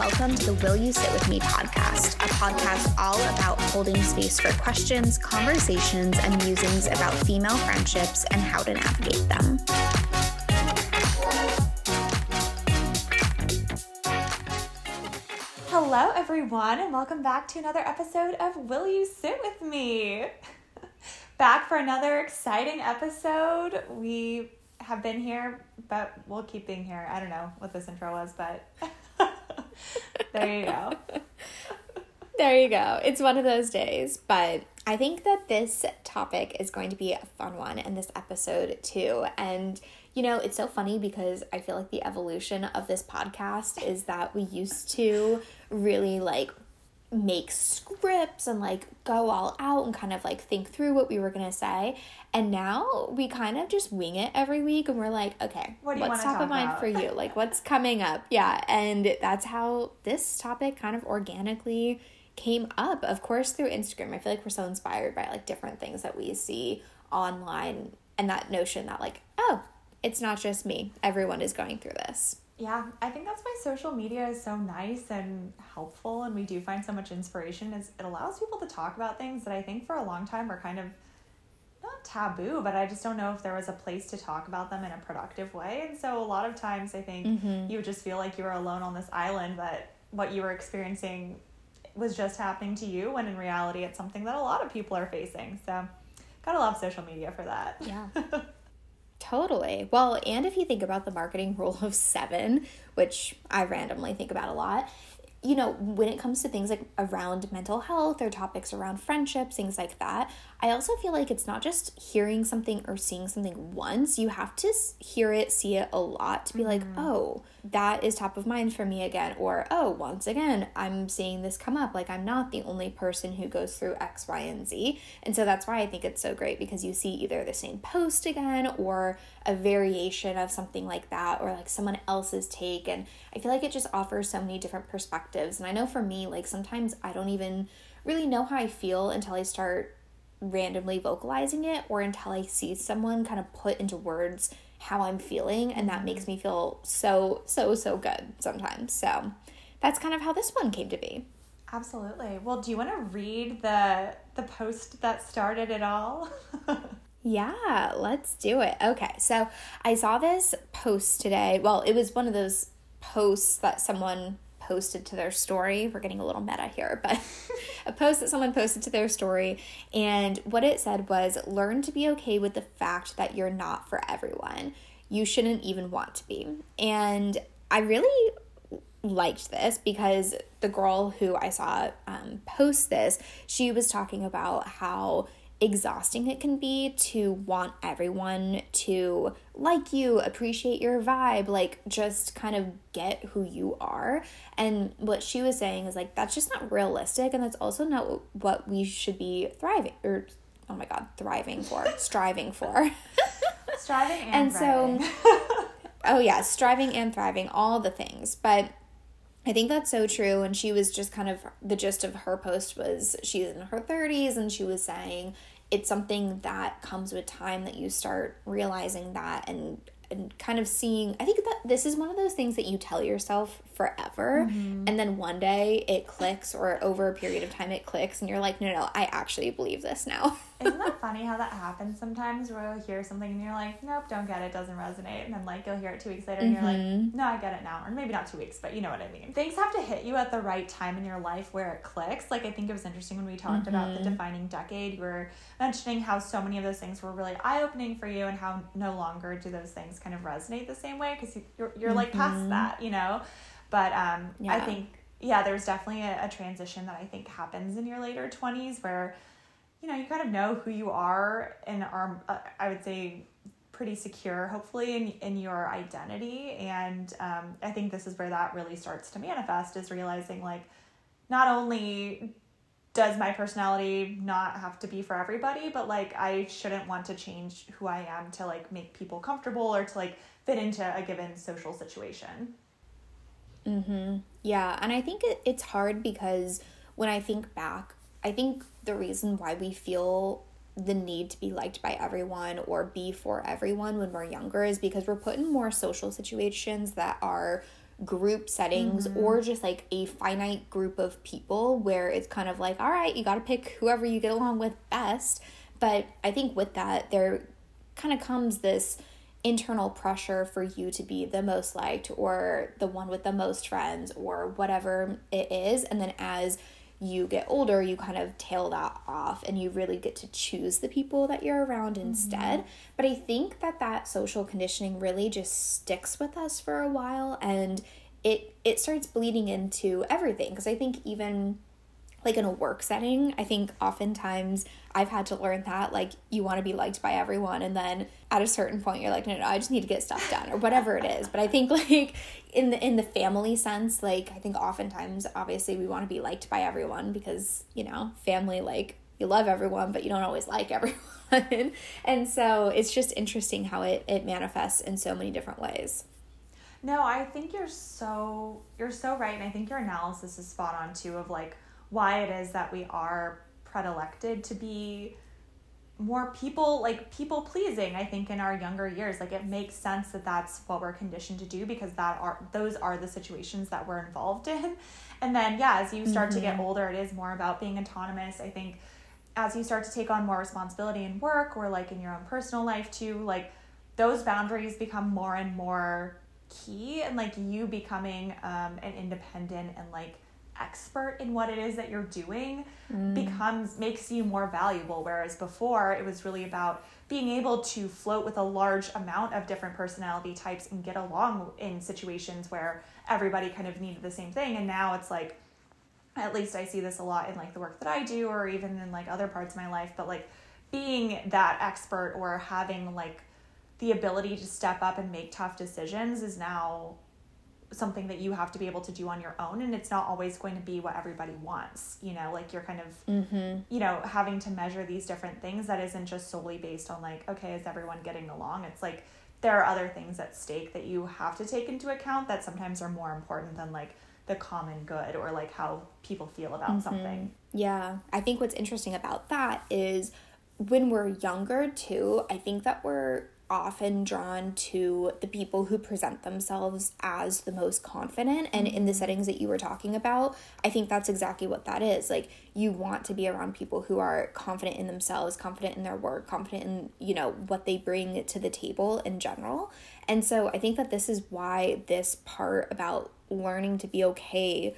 welcome to the Will You Sit With Me podcast, a podcast all about holding space for questions, conversations, and musings about female friendships and how to navigate them. Hello, everyone, and welcome back to another episode of Will You Sit With Me? back for another exciting episode. We have been here, but we'll keep being here. I don't know what this intro was, but there you go. There you go. It's one of those days, but I think that this topic is going to be a fun one in this episode too. And you know, it's so funny because I feel like the evolution of this podcast is that we used to really like make scripts and like go all out and kind of like think through what we were going to say. And now we kind of just wing it every week and we're like, okay, what what's top of mind about? for you? Like what's coming up? Yeah. And that's how this topic kind of organically came up. Of course, through Instagram. I feel like we're so inspired by like different things that we see online and that notion that like, oh, it's not just me. Everyone is going through this. Yeah, I think that's why social media is so nice and helpful, and we do find so much inspiration. Is it allows people to talk about things that I think for a long time were kind of not taboo, but I just don't know if there was a place to talk about them in a productive way. And so a lot of times, I think mm-hmm. you would just feel like you were alone on this island, but what you were experiencing was just happening to you, when in reality, it's something that a lot of people are facing. So, gotta love social media for that. Yeah. Totally. Well, and if you think about the marketing rule of seven, which I randomly think about a lot, you know, when it comes to things like around mental health or topics around friendships, things like that, I also feel like it's not just hearing something or seeing something once. You have to hear it, see it a lot to be mm-hmm. like, oh, that is top of mind for me again. Or, oh, once again, I'm seeing this come up. Like, I'm not the only person who goes through X, Y, and Z. And so that's why I think it's so great because you see either the same post again or a variation of something like that or like someone else's take. And I feel like it just offers so many different perspectives. And I know for me, like, sometimes I don't even really know how I feel until I start randomly vocalizing it or until I see someone kind of put into words how I'm feeling and that makes me feel so so so good sometimes. So that's kind of how this one came to be. Absolutely. Well, do you want to read the the post that started it all? yeah, let's do it. Okay. So, I saw this post today. Well, it was one of those posts that someone posted to their story. We're getting a little meta here, but a post that someone posted to their story. And what it said was learn to be okay with the fact that you're not for everyone. You shouldn't even want to be. And I really liked this because the girl who I saw um, post this, she was talking about how exhausting it can be to want everyone to like you, appreciate your vibe, like just kind of get who you are. And what she was saying is like that's just not realistic and that's also not what we should be thriving or oh my god, thriving for, striving for. striving and, and so Oh yeah, striving and thriving, all the things. But I think that's so true. And she was just kind of the gist of her post was she's in her 30s and she was saying it's something that comes with time that you start realizing that and and kind of seeing i think that this is one of those things that you tell yourself forever mm-hmm. and then one day it clicks or over a period of time it clicks and you're like no no i actually believe this now isn't that funny how that happens sometimes where you'll hear something and you're like nope don't get it doesn't resonate and then like you'll hear it two weeks later and mm-hmm. you're like mm-hmm. no i get it now or maybe not two weeks but you know what i mean things have to hit you at the right time in your life where it clicks like i think it was interesting when we talked mm-hmm. about the mm-hmm. defining decade you were mentioning how so many of those things were really eye-opening for you and how no longer do those things kind of resonate the same way because you're, you're like past mm-hmm. that you know but um, yeah. I think, yeah, there's definitely a, a transition that I think happens in your later 20s where, you know, you kind of know who you are and are, uh, I would say, pretty secure, hopefully, in, in your identity. And um, I think this is where that really starts to manifest is realizing, like, not only does my personality not have to be for everybody but like i shouldn't want to change who i am to like make people comfortable or to like fit into a given social situation Mm-hmm. Yeah. And I think it, it's hard because when I think back, I think the reason why we feel the need to be liked by everyone or be for everyone when we're younger is because we're put in more social situations that are group settings mm-hmm. or just like a finite group of people where it's kind of like, all right, you got to pick whoever you get along with best. But I think with that, there kind of comes this internal pressure for you to be the most liked or the one with the most friends or whatever it is. And then as you get older, you kind of tail that off and you really get to choose the people that you're around mm-hmm. instead. But I think that that social conditioning really just sticks with us for a while and it it starts bleeding into everything because I think even like in a work setting, I think oftentimes I've had to learn that like you want to be liked by everyone and then at a certain point you're like no no I just need to get stuff done or whatever it is. But I think like in the in the family sense, like I think oftentimes obviously we want to be liked by everyone because, you know, family like you love everyone but you don't always like everyone. and so it's just interesting how it it manifests in so many different ways. No, I think you're so you're so right and I think your analysis is spot on too of like why it is that we are predilected to be more people like people pleasing i think in our younger years like it makes sense that that's what we're conditioned to do because that are those are the situations that we're involved in and then yeah as you start mm-hmm. to get mm-hmm. older it is more about being autonomous i think as you start to take on more responsibility in work or like in your own personal life too like those boundaries become more and more key and like you becoming um, an independent and like expert in what it is that you're doing mm. becomes makes you more valuable whereas before it was really about being able to float with a large amount of different personality types and get along in situations where everybody kind of needed the same thing and now it's like at least I see this a lot in like the work that I do or even in like other parts of my life but like being that expert or having like the ability to step up and make tough decisions is now something that you have to be able to do on your own and it's not always going to be what everybody wants you know like you're kind of mm-hmm. you know having to measure these different things that isn't just solely based on like okay is everyone getting along it's like there are other things at stake that you have to take into account that sometimes are more important than like the common good or like how people feel about mm-hmm. something yeah i think what's interesting about that is when we're younger too i think that we're often drawn to the people who present themselves as the most confident. And in the mm-hmm. settings that you were talking about, I think that's exactly what that is. Like, you want to be around people who are confident in themselves, confident in their work, confident in, you know, what they bring to the table in general. And so I think that this is why this part about learning to be okay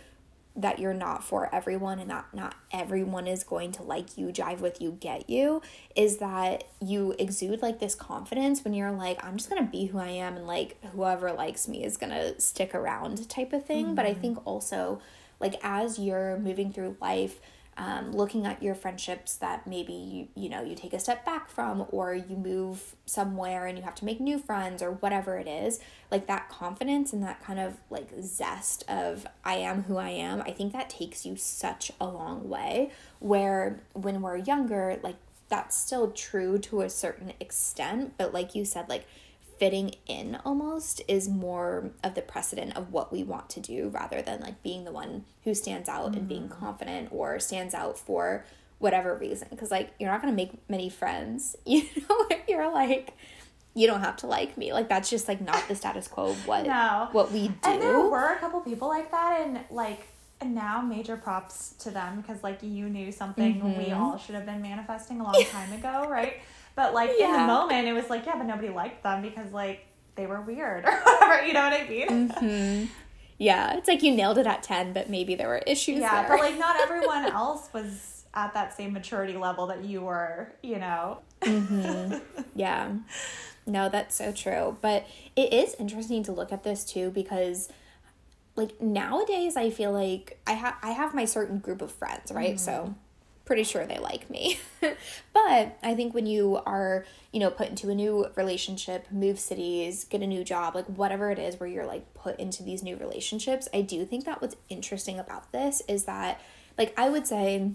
that you're not for everyone and that not everyone is going to like you, jive with you, get you, is that you exude like this confidence when you're like, I'm just gonna be who I am and like whoever likes me is gonna stick around type of thing. Mm-hmm. But I mm-hmm. think also, like, as you're moving through life, um, looking at your friendships that maybe you you know you take a step back from or you move somewhere and you have to make new friends or whatever it is like that confidence and that kind of like zest of I am who I am I think that takes you such a long way. Where when we're younger like that's still true to a certain extent but like you said like fitting in almost is more of the precedent of what we want to do rather than like being the one who stands out mm-hmm. and being mm-hmm. confident or stands out for whatever reason because like you're not going to make many friends you know if you're like you don't have to like me like that's just like not the status quo of what no. what we do and there were a couple people like that and like and now major props to them because like you knew something mm-hmm. we all should have been manifesting a long time ago right but like yeah. in the moment, it was like, yeah, but nobody liked them because like they were weird or whatever. You know what I mean? Mm-hmm. Yeah, it's like you nailed it at ten, but maybe there were issues. Yeah, there. but like not everyone else was at that same maturity level that you were. You know. Mm-hmm. Yeah. No, that's so true. But it is interesting to look at this too because like nowadays I feel like I have I have my certain group of friends, right? Mm-hmm. So pretty sure they like me. but I think when you are, you know, put into a new relationship, move cities, get a new job, like whatever it is where you're like put into these new relationships, I do think that what's interesting about this is that, like, I would say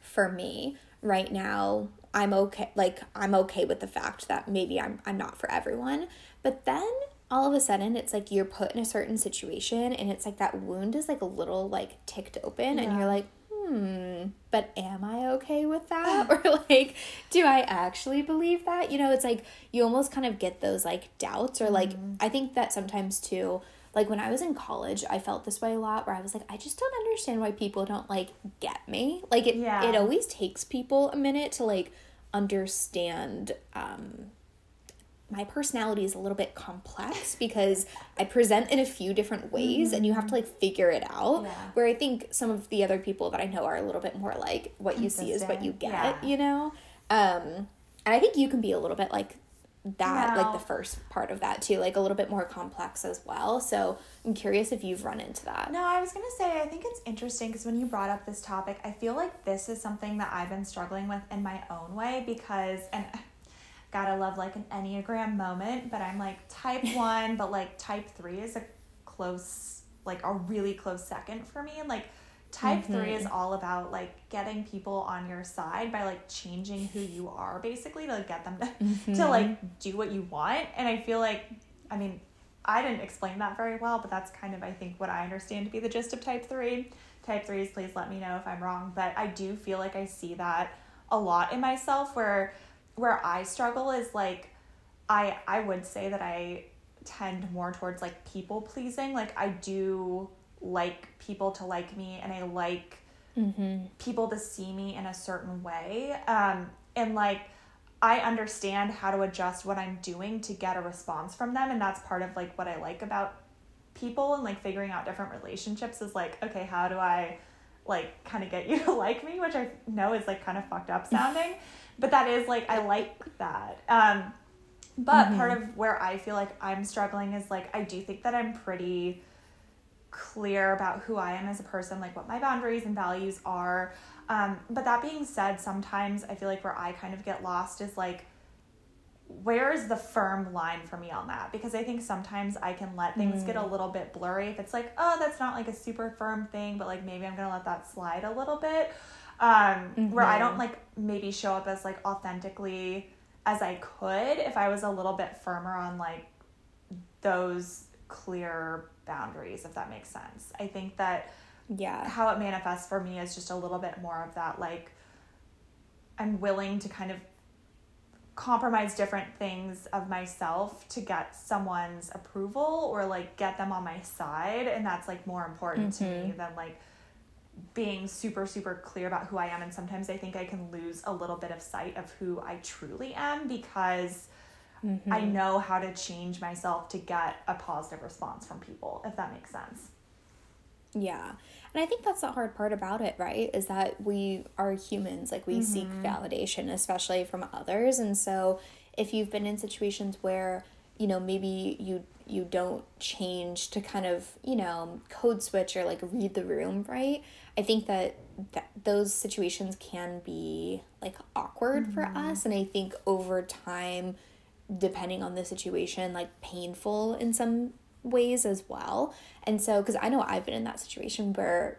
for me right now, I'm okay, like, I'm okay with the fact that maybe I'm, I'm not for everyone. But then all of a sudden it's like you're put in a certain situation and it's like that wound is like a little like ticked open yeah. and you're like hmm, but am I okay with that? or like, do I actually believe that? You know, it's like you almost kind of get those like doubts, or like, mm-hmm. I think that sometimes too, like when I was in college, I felt this way a lot where I was like, I just don't understand why people don't like get me. Like it Yeah. it always takes people a minute to like understand um my personality is a little bit complex because I present in a few different ways and you have to like figure it out. Yeah. Where I think some of the other people that I know are a little bit more like what you see is what you get, yeah. you know? Um and I think you can be a little bit like that, like the first part of that too, like a little bit more complex as well. So I'm curious if you've run into that. No, I was gonna say I think it's interesting because when you brought up this topic, I feel like this is something that I've been struggling with in my own way because and gotta love like an enneagram moment, but I'm like type one, but like type three is a close, like a really close second for me, and like type three is mm-hmm. all about like getting people on your side by like changing who you are basically to like, get them to, to mm-hmm. like do what you want, and I feel like, I mean. I didn't explain that very well, but that's kind of I think what I understand to be the gist of type 3. Type 3s please let me know if I'm wrong, but I do feel like I see that a lot in myself where where I struggle is like I I would say that I tend more towards like people pleasing. Like I do like people to like me and I like people to see me in a certain way. Um and like I understand how to adjust what I'm doing to get a response from them and that's part of like what I like about people and like figuring out different relationships is like okay, how do I like kind of get you to like me, which I know is like kind of fucked up sounding, but that is like I like that. Um but part of where I feel like I'm struggling is like I do think that I'm pretty clear about who I am as a person, like what my boundaries and values are. Um, but that being said, sometimes I feel like where I kind of get lost is like, where is the firm line for me on that? Because I think sometimes I can let things get a little bit blurry. If it's like, oh, that's not like a super firm thing, but like maybe I'm gonna let that slide a little bit. Um, Where I don't like maybe show up as like authentically as I could if I was a little bit firmer on like those clear boundaries, if that makes sense. I think that Yeah. how it manifests for me is just a little bit more of that like I'm willing to kind of compromise different things of myself to get someone's approval or like get them on my side and that's like more important to me mm-hmm. than like being super super clear about who I am and sometimes I think I can lose a little bit of sight of who I truly am because I mm-hmm. know how to change myself to get a positive response from people if that makes sense. Yeah. And I think that's the hard part about it, right? Is that we are humans, like we seek mm-hmm. validation, especially from others. And so if you've been in situations where, you know, maybe you you don't change to kind of, you know, code switch or like read the room, right? I think that, that those situations can be like awkward for mm-hmm. us. And I think over time, depending on the situation, like painful in some ways as well. And so, because I know I've been in that situation where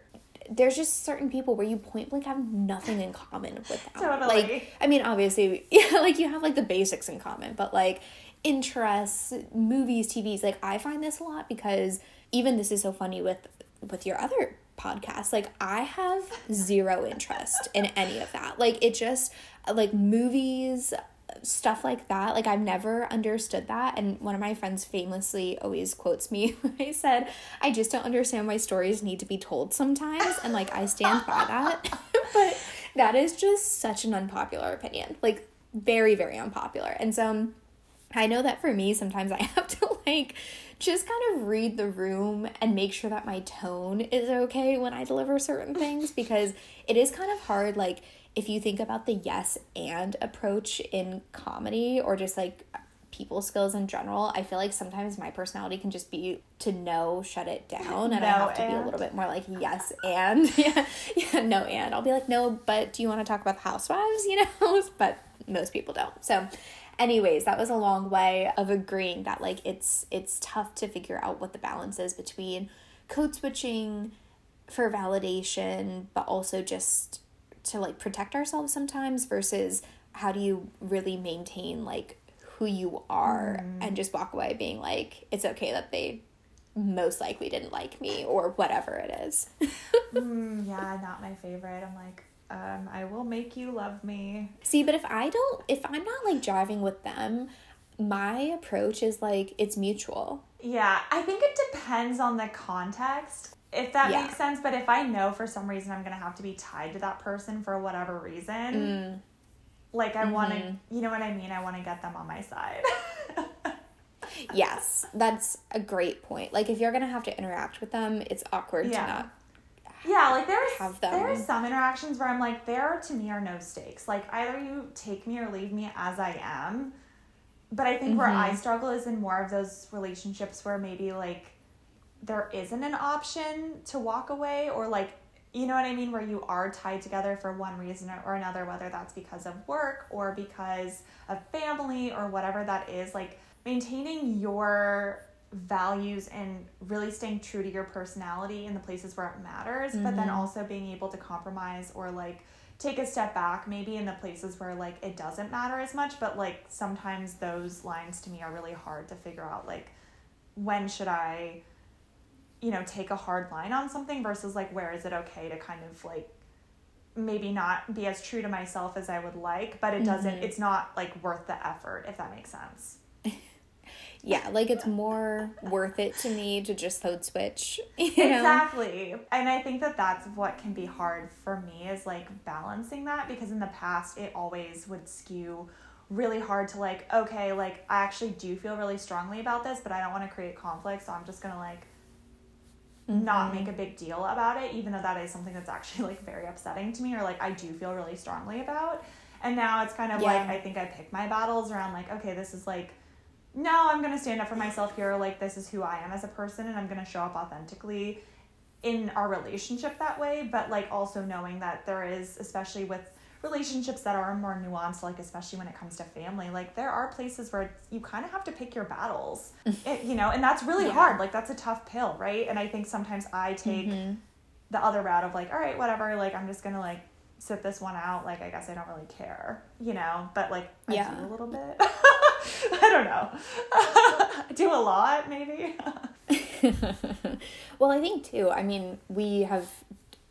there's just certain people where you point blank have nothing in common with them. Totally. Like, I mean, obviously, yeah, like you have like the basics in common, but like interests, movies, TVs, like I find this a lot because even this is so funny with with your other podcast like i have zero interest in any of that like it just like movies stuff like that. Like i've never understood that. And one of my friends famously always quotes me when i said i just don't understand why stories need to be told sometimes. And like i stand by that. But that is just such an unpopular opinion. Like very very unpopular. And so I know that for me, sometimes I have to like just kind of read the room and make sure that my tone is okay when I deliver certain things because it is kind of hard. Like, if you think about the yes and approach in comedy or just like people skills in general, I feel like sometimes my personality can just be to no, shut it down. And I have to be a little bit more like yes and. Yeah, yeah, no and. I'll be like, no, but do you want to talk about the housewives? You know? But most people don't. So, anyways that was a long way of agreeing that like it's it's tough to figure out what the balance is between code switching for validation but also just to like protect ourselves sometimes versus how do you really maintain like who you are and just walk away being like it's okay that they most likely didn't like me or whatever it is Mm, yeah, not my favorite. I'm like, um, I will make you love me. See, but if I don't, if I'm not like driving with them, my approach is like it's mutual. Yeah, I think it depends on the context, if that Yeah. makes sense. But if I know for some reason I'm going to have to be tied to that person for whatever reason, Mm. like I want to, you know what I mean? I want to get them on my side. Yes, that's a great point. Like if you're gonna have to interact with them, it's awkward Yeah. to not. yeah, like there's Have them. there are some interactions where I'm like, there to me are no stakes. Like either you take me or leave me as I am. But I think where I Mhm. struggle is in more of those relationships where maybe like there isn't an option to walk away or like you know what I mean where you are tied together for one reason or another whether that's because of work or because of family or whatever that is like maintaining your values and really staying true to your personality in the places where it matters but then Mhm. also being able to compromise or like take a step back maybe in the places where like it doesn't matter as much but like sometimes those lines to me are really hard to figure out like when should i you know take a hard line on something versus like where is it okay to kind of like maybe not be as true to myself as i would like but it doesn't Mhm. it's not like worth the effort if that makes sense Yeah, like it's more worth it to me to just code switch. You know? Exactly. And I think that that's what can be hard for me is like balancing that because in the past it always would skew really hard to like, okay, like I actually do feel really strongly about this, but I don't want to create conflict, so I'm just going to like not Mhm. make a big deal about it, even though that is something that's actually like very upsetting to me or like I do feel really strongly about. And now it's kind of like I think I pick my battles around like, okay, this is like no, I'm gonna stand up for myself here, like this is who I am as a person and I'm gonna show up authentically in our relationship that way, but like also knowing that there is, especially with relationships that are more nuanced, like especially when it comes to family, like there are places where you kind of have to pick your battles, it, you know, and that's really Yeah. hard. Like that's a tough pill, right? And I think sometimes I take Mhm. the other route of like, all right, whatever, like I'm just gonna like sit this one out. Like I guess I don't really care, you know, but like I Yeah. do a little bit. I don't know. I do a lot, maybe. well, I think too. I mean, we have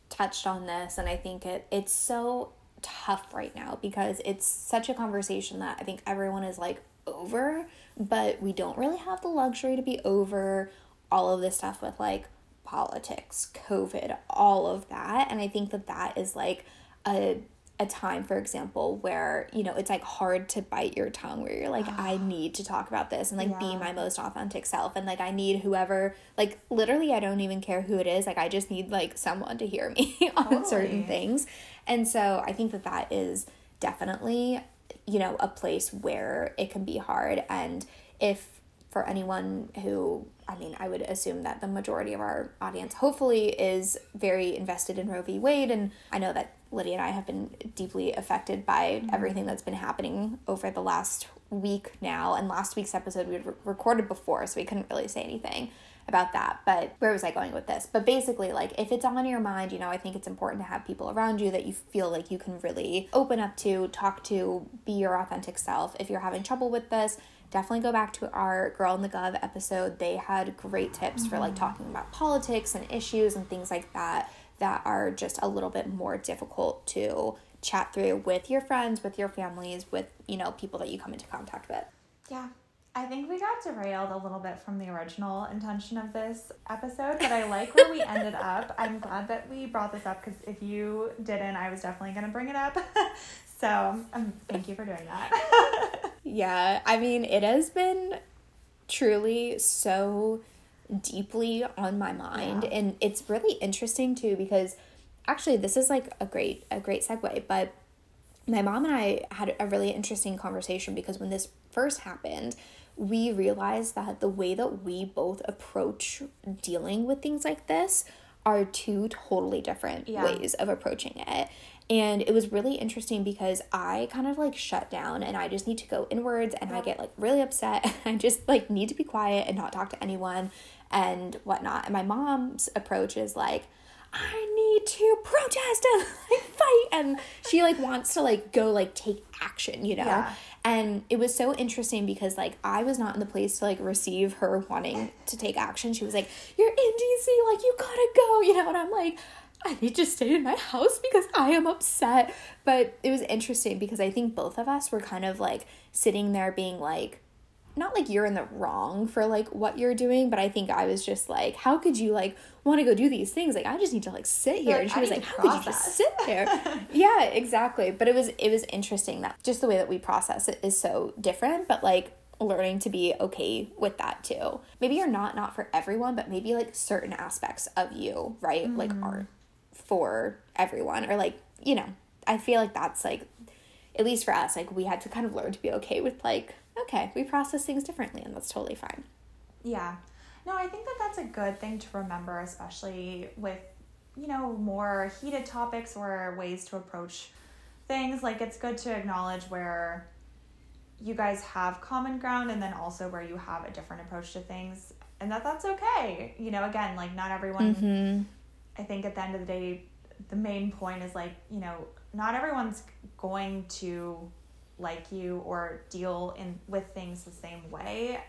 touched on this, and I think it it's so tough right now because it's such a conversation that I think everyone is like over, but we don't really have the luxury to be over all of this stuff with like politics, COVID, all of that, and I think that that is like a a time for example where you know it's like hard to bite your tongue where you're like i need to talk about this and like be my most authentic self and like i need whoever like literally i don't even care who it is like i just need like someone to hear me on certain things and so i think that that is definitely you know a place where it can be hard and if for anyone who I mean, I would assume that the majority of our audience hopefully is very invested in Roe v. Wade. And I know that Lydia and I have been deeply affected by mm-hmm. everything that's been happening over the last week now. And last week's episode we had re- recorded before, so we couldn't really say anything about that. But where was I going with this? But basically, like, if it's on your mind, you know, I think it's important to have people around you that you feel like you can really open up to, talk to, be your authentic self. If you're having trouble with this, definitely go back to our Girl in the Gov episode. They had great tips for like mm-hmm. talking about politics and issues and things like that that are just a little bit more difficult to chat through with your friends, with your families, with, you know, people that you come into contact with. Yeah. I think we got derailed a little bit from the original intention of this episode, but I like where we ended up. I'm glad that we brought this up because if you didn't, I was definitely going to bring it up. so um, thank you for doing that. Yeah, I mean, it has been truly so deeply on my mind Yeah. and it's really interesting too because actually this is like a great a great segue but my mom and I had a really interesting conversation because when this first happened we realized that the way that we both approach dealing with things like this are two totally different Yeah. ways of approaching it and it was really interesting because I kind of like shut down and I just need to go inwards and I get like really upset. And I just like need to be quiet and not talk to anyone and whatnot. And my mom's approach is like, I need to protest and like fight. And she like wants to like go like take action, you know? Yeah. And it was so interesting because like I was not in the place to like receive her wanting to take action. She was like, You're in DC, like you gotta go, you know, and I'm like, I need to stay in my house because I am upset. But it was interesting because I think both of us were kind of like sitting there being like, not like you're in the wrong for like what you're doing, but I think I was just like, how could you like want to go do these things? Like I just need to like sit here. Like, and she I was like, how could you just sit there? yeah, exactly. But it was it was interesting that just the way that we process it is so different, but like learning to be okay with that too. Maybe you're not not for everyone, but maybe like certain aspects of you, right? Mm-hmm. Like aren't for everyone or like, you know, I feel like that's like at least for us, like we had to kind of learn to be okay with like, okay, we process things differently and that's totally fine. Yeah. No, I think that that's a good thing to remember, especially with, you know, more heated topics or ways to approach things. Like it's good to acknowledge where you guys have common ground and then also where you have a different approach to things and that that's okay. You know, again, like not everyone mm-hmm. I think at the end of the day the main point is like, you know, not everyone's going to like you or deal in with things the same way.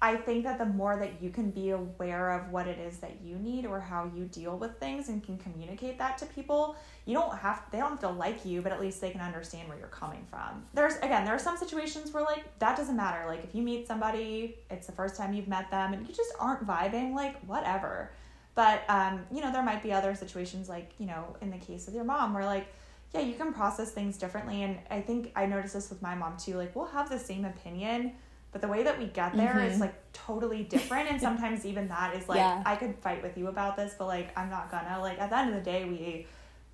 I think that the more that you can be aware of what it is that you need or how you deal with things and can communicate that to people, you don't have they don't have to like you, but at least they can understand where you're coming from. There's again, there are some situations where like that doesn't matter. Like if you meet somebody, it's the first time you've met them and you just aren't vibing, like whatever. But um, you know, there might be other situations like, you know, in the case of your mom where like yeah, you can process things differently. And I think I noticed this with my mom too. Like, we'll have the same opinion, but the way that we get there mm-hmm. is like totally different. and sometimes even that is like, yeah. I could fight with you about this, but like, I'm not gonna. Like, at the end of the day, we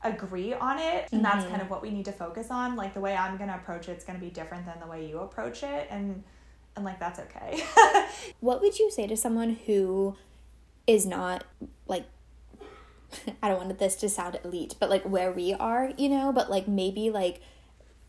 agree on it. And mm-hmm. that's kind of what we need to focus on. Like, the way I'm gonna approach it's gonna be different than the way you approach it. And, and like, that's okay. what would you say to someone who is not like I don't want this to sound elite, but like where we are, you know, but like maybe like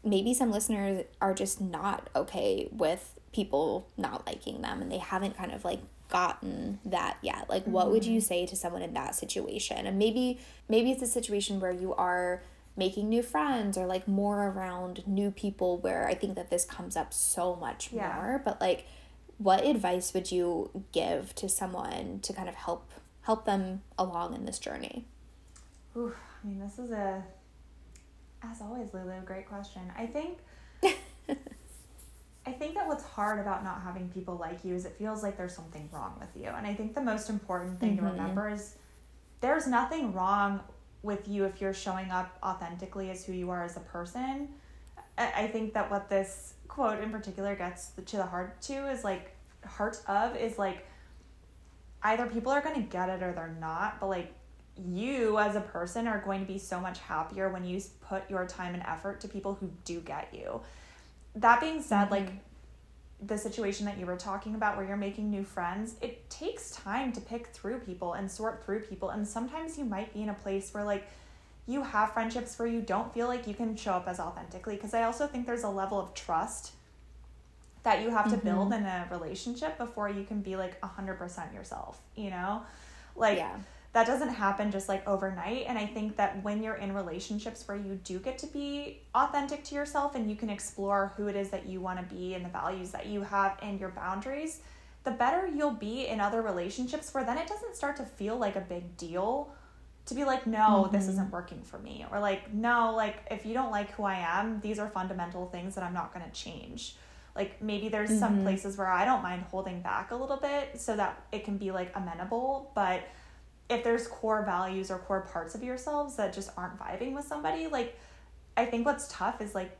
maybe some listeners are just not okay with people not liking them and they haven't kind of like gotten that yet. Like what mm-hmm. would you mm-hmm. say to someone in that situation? And maybe maybe it's a situation where you are making new friends or like more around new people where I think that this comes up so much yeah. more, but like what advice would you give to someone to kind of help help them along in this journey? Ooh, I mean, this is a, as always, Lulu, great question. I think, I think that what's hard about not having people like you is it feels like there's something wrong with you. And I think the most important thing mm-hmm. to remember is there's nothing wrong with you if you're showing up authentically as who you are as a person. I think that what this quote in particular gets to the heart to is like heart of is like either people are going to get it or they're not, but like you as a person are going to be so much happier when you put your time and effort to people who do get you. That being said, mm-hmm. like the situation that you were talking about where you're making new friends, it takes time to pick through people and sort through people. And sometimes you might be in a place where, like, you have friendships where you don't feel like you can show up as authentically. Because I also think there's a level of trust that you have to mm-hmm. build in a relationship before you can be like 100% yourself, you know? Like, yeah. that doesn't happen just like overnight. And I think that when you're in relationships where you do get to be authentic to yourself and you can explore who it is that you want to be and the values that you have and your boundaries, the better you'll be in other relationships where then it doesn't start to feel like a big deal to be like, no, mm-hmm. this isn't working for me. Or like, no, like if you don't like who I am, these are fundamental things that I'm not going to change like maybe there's mm-hmm. some places where I don't mind holding back a little bit so that it can be like amenable, but if there's core values or core parts of yourselves that just aren't vibing with somebody, like I think what's tough is like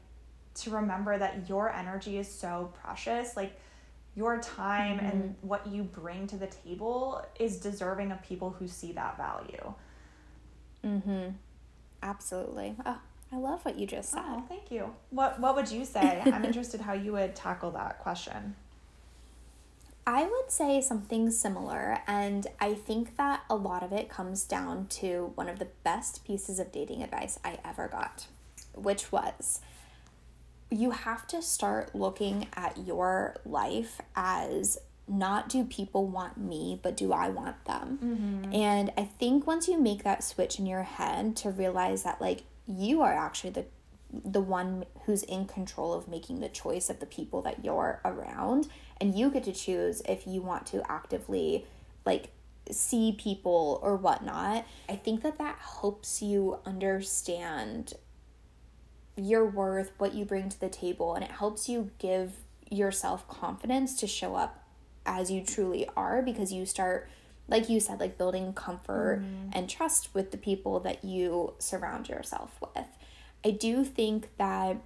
to remember that your energy is so precious. Like your time mm-hmm. and what you bring to the table is deserving of people who see that value. Mhm. Absolutely. Oh, I love what you just said. Oh, thank you. What What would you say? I'm interested how you would tackle that question. I would say something similar, and I think that a lot of it comes down to one of the best pieces of dating advice I ever got, which was you have to start looking at your life as not do people want me, but do I want them? Mm-hmm. And I think once you make that switch in your head to realize that, like, you are actually the the one who's in control of making the choice of the people that you're around. And you get to choose if you want to actively like see people or whatnot. I think that that helps you understand your worth what you bring to the table and it helps you give yourself confidence to show up as you truly are because you start like you said like building comfort mm-hmm. and trust with the people that you surround yourself with i do think that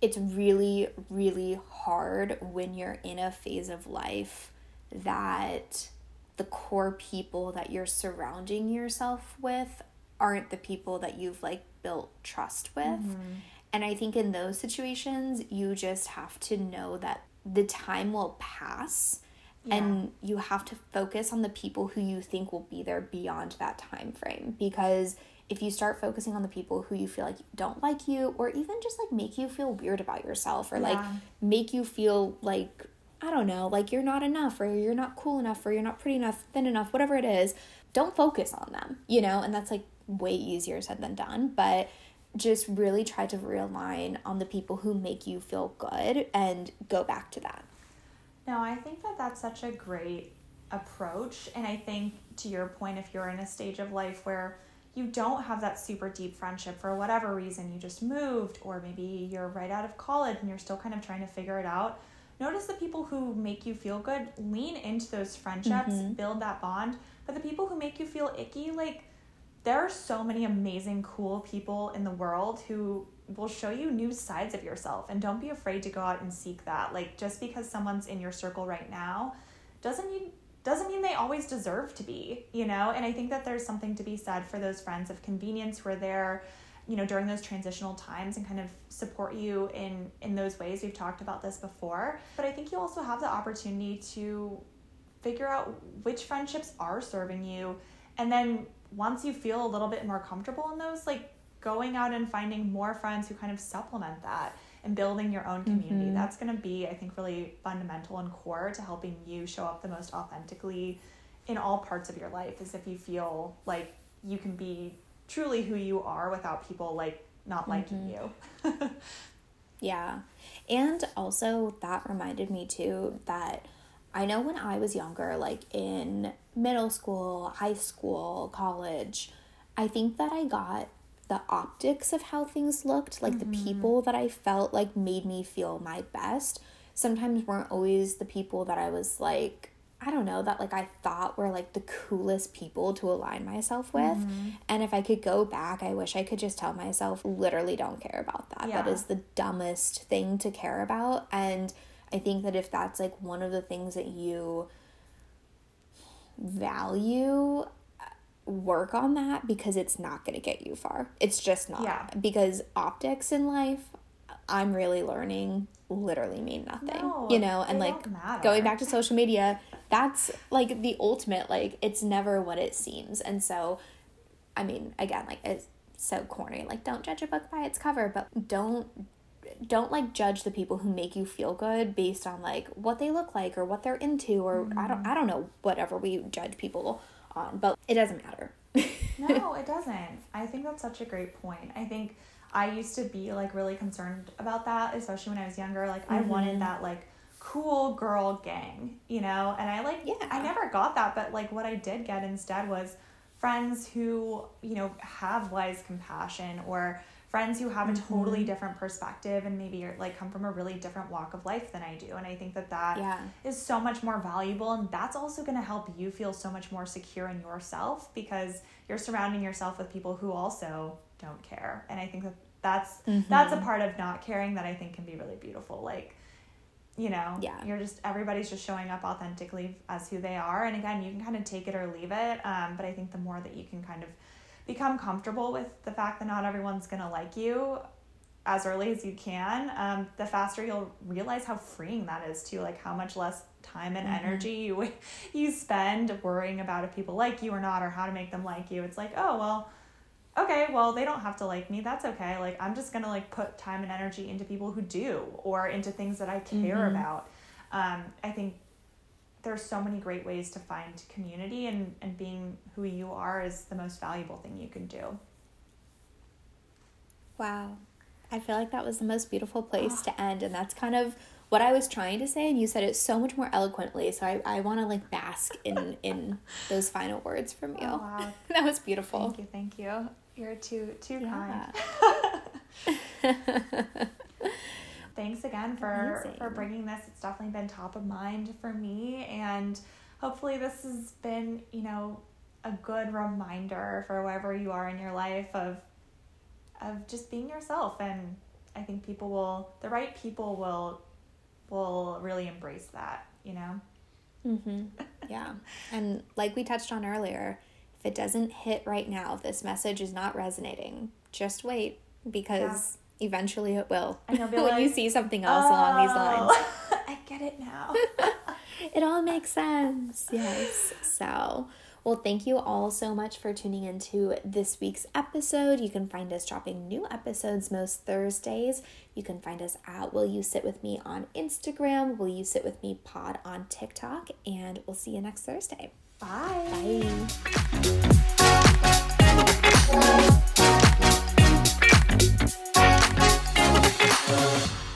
it's really really hard when you're in a phase of life that the core people that you're surrounding yourself with aren't the people that you've like built trust with. Mm-hmm. And I think in those situations, you just have to know that the time will pass yeah. and you have to focus on the people who you think will be there beyond that time frame because if you start focusing on the people who you feel like don't like you or even just like make you feel weird about yourself or yeah. like make you feel like I don't know, like you're not enough or you're not cool enough or you're not pretty enough, thin enough, whatever it is, don't focus on them, you know? And that's like way easier said than done, but just really try to realign on the people who make you feel good and go back to that. No, I think that that's such a great approach. And I think to your point, if you're in a stage of life where you don't have that super deep friendship for whatever reason, you just moved, or maybe you're right out of college and you're still kind of trying to figure it out notice the people who make you feel good lean into those friendships mm-hmm. build that bond but the people who make you feel icky like there are so many amazing cool people in the world who will show you new sides of yourself and don't be afraid to go out and seek that. Like just because someone's in your circle right now doesn't mean doesn't mean they always deserve to be you know? And i think that there's something to be said for those friends of convenience where they're you know during those transitional times and kind of support you in in those ways. We've talked about this before. But i think you also have the opportunity to figure out which friendships are serving you. And then once you feel a little bit more comfortable in those like going out and finding more friends who kind of supplement that and building your own community mm-hmm. that's going to be i think really fundamental and core to helping you show up the most authentically in all parts of your life is if you feel like you can be truly who you are without people like not liking mm-hmm. you. yeah. And also that reminded me too that I know when I was younger, like in middle school, high school, college, I think that I got the optics of how things looked, like mm-hmm. the people that I felt like made me feel my best, sometimes weren't always the people that I was like I don't know, that like I thought were like the coolest people to align myself with. Mm-hmm. And if I could go back, I wish I could just tell myself, literally don't care about that. Yeah. That is the dumbest thing to care about. And I think that if that's like one of the things that you value, work on that because it's not going to get you far. It's just not. Yeah. Because optics in life, I'm really learning literally mean nothing. No, you know, and like going back to social media, that's like the ultimate like it's never what it seems and so i mean again like it's so corny like don't judge a book by its cover but don't don't like judge the people who make you feel good based on like what they look like or what they're into or mm. i don't i don't know whatever we judge people on but it doesn't matter no it doesn't i think that's such a great point i think i used to be like really concerned about that especially when i was younger like mm-hmm. i wanted mm-hmm. that like cool girl gang, you know? And I like, yeah. I never got that, but like what I did get instead was friends who, you know, have wise compassion or friends who have a mm-hmm. totally different perspective and maybe are like come from a really different walk of life than I do. And I think that that yeah. is so much more valuable. And that's also going to help you feel so much more secure in yourself because you're surrounding yourself with people who also don't care. And I think that that's, mm-hmm. that's a part of not caring that I think can be really beautiful. Like, you know yeah you're just everybody's just showing up authentically as who they are and again you can kind of take it or leave it um, but i think the more that you can kind of become comfortable with the fact that not everyone's going to like you as early as you can um, the faster you'll realize how freeing that is too like how much less time and mm-hmm. energy you you spend worrying about if people like you or not or how to make them like you it's like oh well okay, well, they don't have to like me. That's okay. Like, I'm just going to like put time and energy into people who do or into things that I care mm-hmm. about. Um, I think there's so many great ways to find community and, and being who you are is the most valuable thing you can do. Wow. I feel like that was the most beautiful place oh. to end. And that's kind of what I was trying to say. And you said it so much more eloquently. So I, I want to like bask in, in those final words from you. Oh, wow. that was beautiful. Thank you. Thank you. You're too too yeah. kind. thanks again for Amazing. for bringing this. It's definitely been top of mind for me, and hopefully this has been you know a good reminder for wherever you are in your life of of just being yourself and I think people will the right people will will really embrace that, you know. Mhm. Yeah. and like we touched on earlier, if it doesn't hit right now, if this message is not resonating, just wait because. Eventually it will. And you'll be when like, you see something else oh, along these oh, lines. Oh, I get it now. it all makes sense. Yes. So, well, thank you all so much for tuning into this week's episode. You can find us dropping new episodes most Thursdays. You can find us at Will You Sit With Me on Instagram, Will You Sit With Me Pod on TikTok, and we'll see you next Thursday. Bye. Bye. Thank you.